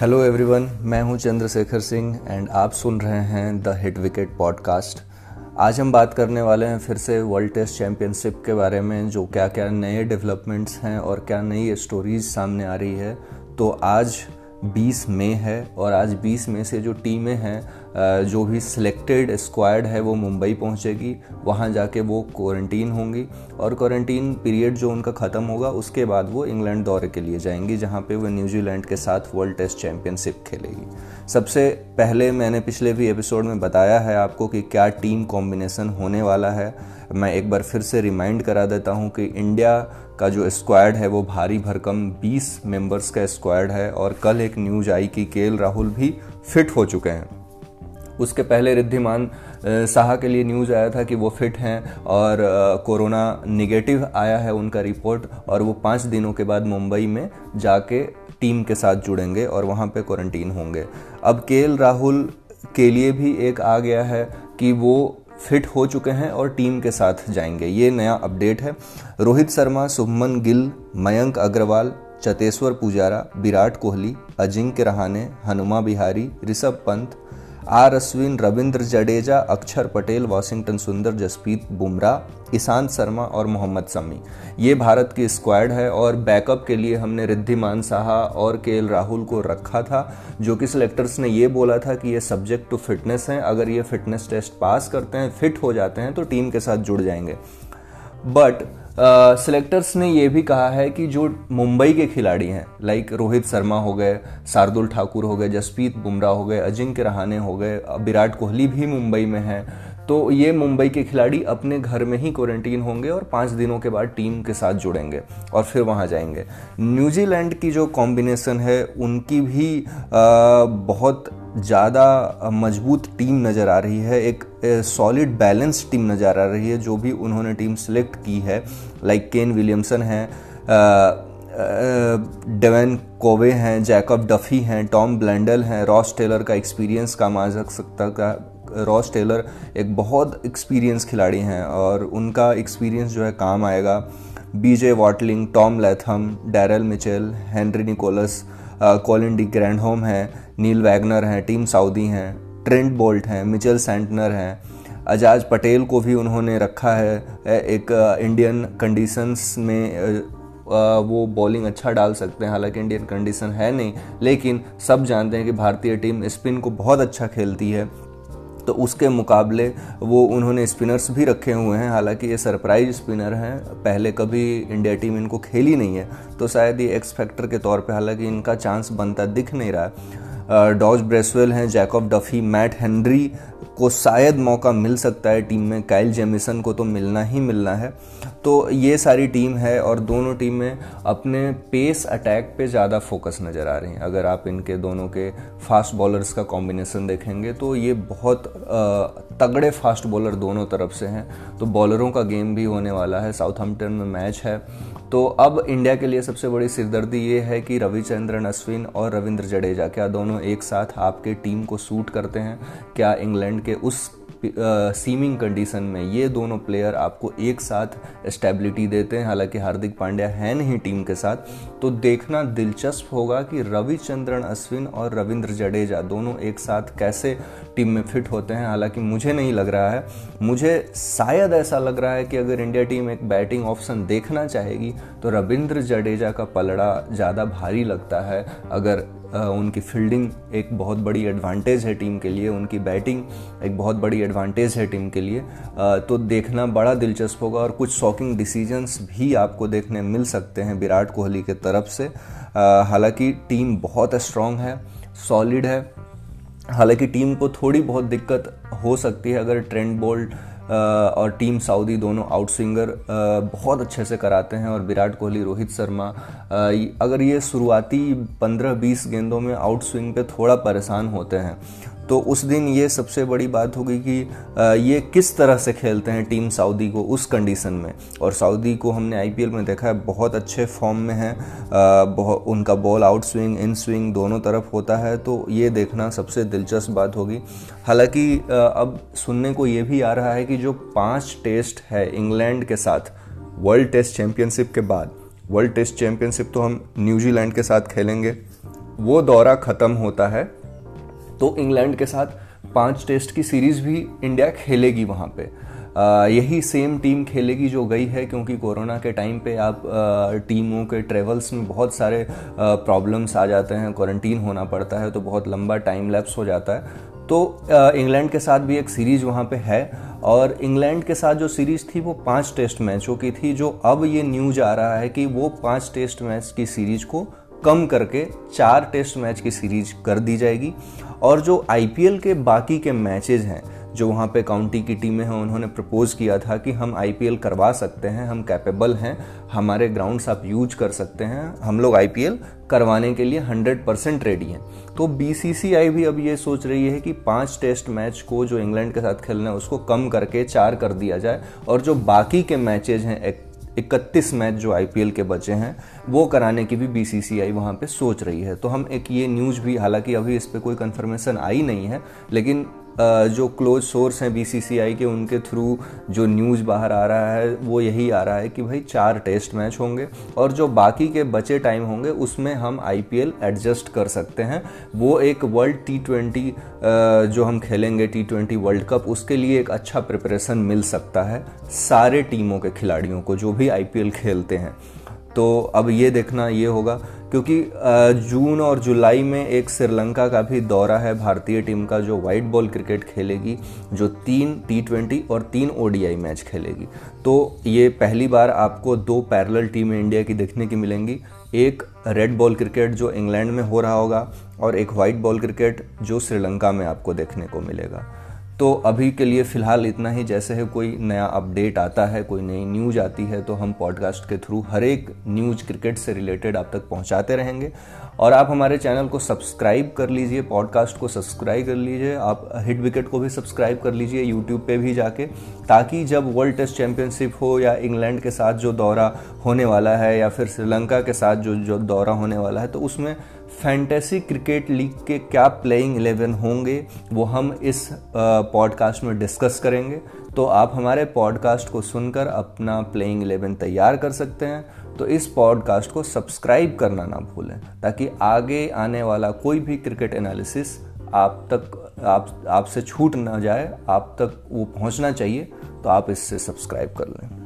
Hello everyone मैं हूँ Chandrashekhar Singh and आप सुन रहे हैं द हिट विकेट पॉडकास्ट आज हम बात करने वाले हैं फिर से वर्ल्ड टेस्ट चैम्पियनशिप के बारे में, जो क्या क्या नए डेवलपमेंट्स हैं और क्या नई स्टोरीज सामने आ रही है। तो आज 20 मई है और आज 20 मई से जो टीमें हैं जो भी सिलेक्टेड स्क्वाड है, वो मुंबई पहुंचेगी। वहाँ जाके वो क्वारंटीन होंगी और क्वारंटीन पीरियड जो उनका ख़त्म होगा, उसके बाद वो इंग्लैंड दौरे के लिए जाएँगी, जहाँ पे वो न्यूजीलैंड के साथ वर्ल्ड टेस्ट चैंपियनशिप खेलेगी। सबसे पहले मैंने पिछले भी एपिसोड में बताया है आपको कि क्या टीम कॉम्बिनेशन होने वाला है। मैं एक बार फिर से रिमाइंड करा देता हूँ कि इंडिया का जो स्क्वाड है, वो भारी भरकम 20 मेंबर्स का स्क्वाड है और कल एक न्यूज़ आई कि के राहुल भी फिट हो चुके हैं। उसके पहले रिद्धिमान साहा के लिए न्यूज़ आया था कि वो फिट हैं और कोरोना निगेटिव आया है उनका रिपोर्ट और वो पाँच दिनों के बाद मुंबई में जाके टीम के साथ जुड़ेंगे और वहाँ पे क्वारंटीन होंगे। अब के राहुल के लिए भी एक आ गया है कि वो फिट हो चुके हैं और टीम के साथ जाएँगे। ये नया अपडेट है। रोहित शर्मा, शुभमन गिल, मयंक अग्रवाल, चतेश्वर पुजारा, विराट कोहली, अजिंक्य रहाने हनुमा बिहारी, ऋषभ पंत आर अश्विन, रविंद्र जडेजा, अक्षर पटेल, वॉशिंगटन सुंदर, जसप्रीत बुमराह, ईशांत शर्मा और मोहम्मद समी ये भारत की स्क्वाड है और बैकअप के लिए हमने रिद्धिमान साहा और के राहुल को रखा था, जो कि सिलेक्टर्स ने ये बोला था कि ये सब्जेक्ट टू फिटनेस हैं। अगर ये फिटनेस टेस्ट पास करते हैं फिट हो जाते हैं तो टीम के साथ जुड़ जाएँगे। बट सिलेक्टर्स ने यह भी कहा है कि जो मुंबई के खिलाड़ी हैं लाइक रोहित शर्मा हो गए, शार्दुल ठाकुर हो गए, जसप्रीत बुमराह हो गए, अजिंक्य रहाने हो गए विराट कोहली भी मुंबई में है तो ये मुंबई के खिलाड़ी अपने घर में ही क्वारंटीन होंगे और पाँच दिनों के बाद टीम के साथ जुड़ेंगे और फिर वहाँ जाएँगे। न्यूजीलैंड की जो कॉम्बिनेशन है उनकी भी आ, बहुत ज़्यादा मज़बूत टीम नज़र आ रही है। एक सॉलिड बैलेंस टीम नज़र आ रही है जो भी उन्होंने टीम सेलेक्ट की है। लाइक केन विलियमसन है डेवन कोवे हैं जैकब डफी हैं टॉम ब्लैंडल हैं रॉस टेलर का एक्सपीरियंस काम आ सकता रॉस टेलर एक बहुत एक्सपीरियंस खिलाड़ी हैं और उनका एक्सपीरियंस जो है काम आएगा BJ Watling Tom Latham Daryl Mitchell Henry Nicholls Colin de Grandhomme हैं नील वैगनर हैं टीम साउदी हैं ट्रेंट बोल्ट हैं मिचेल सेंटनर हैं। अजाज पटेल को भी उन्होंने रखा है एक इंडियन कंडीशंस में वो बॉलिंग अच्छा डाल सकते हैं, हालाँकि इंडियन कंडीशन है नहीं, लेकिन सब जानते हैं कि भारतीय टीम स्पिन को बहुत अच्छा खेलती है। तो उसके मुकाबले वो उन्होंने स्पिनर्स भी रखे हुए हैं। हालाँकि ये सरप्राइज़ स्पिनर हैं। पहले कभी इंडिया टीम इनको खेली नहीं है। तो शायद ये एक्स फैक्टर के तौर पे हालाँकि इनका चांस बनता दिख नहीं रहा। है डॉज ब्रेसवेल हैं जैकब डफी, मैट हेनरी को शायद मौका मिल सकता है टीम में। काइल जेमिसन को तो मिलना ही मिलना है। तो ये सारी टीम है और दोनों टीमें अपने पेस अटैक पे ज़्यादा फोकस नज़र आ रही हैं। अगर आप इनके दोनों के फास्ट बॉलर्स का कॉम्बिनेशन देखेंगे तो ये बहुत तगड़े फास्ट बॉलर दोनों तरफ़ से हैं। तो बॉलरों का गेम भी होने वाला है। साउथहम्पटन में मैच है। तो अब इंडिया के लिए सबसे बड़ी सिरदर्दी ये है कि रविचंद्रन, अश्विन और रविंद्र जडेजा, क्या दोनों एक साथ आपके टीम को सूट करते हैं? क्या इंग्लैंड के उस सीमिंग कंडीशन में ये दोनों प्लेयर आपको एक साथ स्टेबिलिटी देते हैं? हालाँकि हार्दिक पांड्या है नहीं टीम के साथ तो देखना दिलचस्प होगा कि रविचंद्रन, अश्विन और रविंद्र जडेजा दोनों एक साथ कैसे टीम में फिट होते हैं, हालाँकि मुझे नहीं लग रहा है। मुझे शायद ऐसा लग रहा है कि अगर इंडिया टीम एक बैटिंग ऑप्शन देखना चाहेगी तो रविंद्र जडेजा का पलड़ा ज़्यादा भारी लगता है। अगर उनकी फील्डिंग एक बहुत बड़ी एडवांटेज है टीम के लिए, उनकी बैटिंग एक बहुत बड़ी एडवांटेज है टीम के लिए तो देखना बड़ा दिलचस्प होगा और कुछ शॉकिंग डिसीजंस भी आपको देखने मिल सकते हैं विराट कोहली के तरफ़ से। हालाँकि टीम बहुत स्ट्रांग है सॉलिड है हालाँकि टीम को थोड़ी बहुत दिक्कत हो सकती है अगर ट्रेंड बोल्ट और टीम सऊदी दोनों आउट स्विंगर बहुत अच्छे से कराते हैं और विराट कोहली, रोहित शर्मा अगर ये शुरुआती 15-20 गेंदों में आउट स्विंग पे थोड़ा परेशान होते हैं तो उस दिन ये सबसे बड़ी बात होगी कि ये किस तरह से खेलते हैं टीम सऊदी को उस कंडीशन में। और सऊदी को हमने आईपीएल में देखा है, बहुत अच्छे फॉर्म में है बहुत उनका ball out swing in swing दोनों तरफ़ होता है तो ये देखना सबसे दिलचस्प बात होगी। हालाँकि अब सुनने को ये भी आ रहा है कि जो पाँच टेस्ट है इंग्लैंड के साथ वर्ल्ड टेस्ट चैंपियनशिप के बाद वर्ल्ड टेस्ट चैंपियनशिप तो हम न्यूजीलैंड के साथ खेलेंगे, वो दौरा ख़त्म होता है। तो इंग्लैंड के साथ पाँच टेस्ट की सीरीज़ भी इंडिया खेलेगी वहाँ पे। आ, यही सेम टीम खेलेगी जो गई है क्योंकि कोरोना के टाइम पे आप आ, टीमों के ट्रेवल्स में बहुत सारे प्रॉब्लम्स आ जाते हैं। क्वारंटीन होना पड़ता है तो बहुत लंबा टाइम लैप्स हो जाता है। तो इंग्लैंड के साथ भी एक सीरीज़ वहाँ पे है और इंग्लैंड के साथ जो सीरीज़ थी वो पाँच टेस्ट मैचों की थी जो अब ये न्यूज़ आ रहा है कि वो पाँच टेस्ट मैच की सीरीज़ को कम करके चार टेस्ट मैच की सीरीज़ कर दी जाएगी। और जो आईपीएल के बाकी के मैचेज हैं, जो वहाँ पे काउंटी की टीमें हैं, उन्होंने प्रपोज किया था कि हम आईपीएल करवा सकते हैं, हम कैपेबल हैं, हमारे ग्राउंड्स आप यूज़ कर सकते हैं, हम लोग आईपीएल करवाने के लिए 100 परसेंट रेडी हैं। तो बीसीसीआई भी अब ये सोच रही है कि पाँच टेस्ट मैच को जो इंग्लैंड के साथ खेलना है, उसको कम करके चार कर दिया जाए। और जो बाकी के मैचेज हैं इकतीस मैच जो आईपीएल के बचे हैं, वो कराने की भी बीसीसीआई वहाँ पे सोच रही है। तो हम एक ये न्यूज़ भी, हालाँकि अभी इस पर कोई कंफर्मेशन आई नहीं है, लेकिन जो क्लोज सोर्स हैं बीसीसीआई के, उनके थ्रू जो न्यूज़ बाहर आ रहा है, वो यही आ रहा है कि भाई चार टेस्ट मैच होंगे और जो बाकी के बचे टाइम होंगे, उसमें हम आईपीएल एडजस्ट कर सकते हैं। वो एक वर्ल्ड टी ट्वेंटी जो हम खेलेंगे टी ट्वेंटी वर्ल्ड कप उसके लिए एक अच्छा प्रिपरेशन मिल सकता है सारे टीमों के खिलाड़ियों को, जो भी आईपीएल खेलते हैं। तो अब ये देखना ये होगा, क्योंकि जून और जुलाई में एक श्रीलंका का भी दौरा है, भारतीय टीम का जो वाइट बॉल क्रिकेट खेलेगी, जो तीन टी ट्वेंटी और तीन ओडीआई मैच खेलेगी। तो ये पहली बार आपको दो पैरेलल टीमें इंडिया की देखने की मिलेंगी, एक रेड बॉल क्रिकेट जो इंग्लैंड में हो रहा होगा और एक वाइट बॉल क्रिकेट जो श्रीलंका में आपको देखने को मिलेगा। तो अभी के लिए फ़िलहाल इतना ही। जैसे है कोई नया अपडेट आता है, कोई नई न्यूज़ आती है तो हम पॉडकास्ट के थ्रू हर एक न्यूज़ क्रिकेट से रिलेटेड आप तक पहुंचाते रहेंगे। और आप हमारे चैनल को सब्सक्राइब कर लीजिए, पॉडकास्ट को सब्सक्राइब कर लीजिए, आप हिट विकेट को भी सब्सक्राइब कर लीजिए यूट्यूब पे भी जाके, ताकि जब वर्ल्ड टेस्ट चैंपियनशिप हो या इंग्लैंड के साथ जो दौरा होने वाला है या फिर श्रीलंका के साथ जो जो दौरा होने वाला है तो उसमें फैंटेसी क्रिकेट लीग के क्या प्लेइंग इलेवन होंगे, वो हम इस पॉडकास्ट में डिस्कस करेंगे तो आप हमारे पॉडकास्ट को सुनकर अपना प्लेइंग इलेवन तैयार कर सकते हैं। तो इस पॉडकास्ट को सब्सक्राइब करना ना भूलें, ताकि आगे आने वाला कोई भी क्रिकेट एनालिसिस आप तक, आप, आपसे छूट ना जाए, आप तक वो पहुँचना चाहिए तो आप इससे सब्सक्राइब कर लें।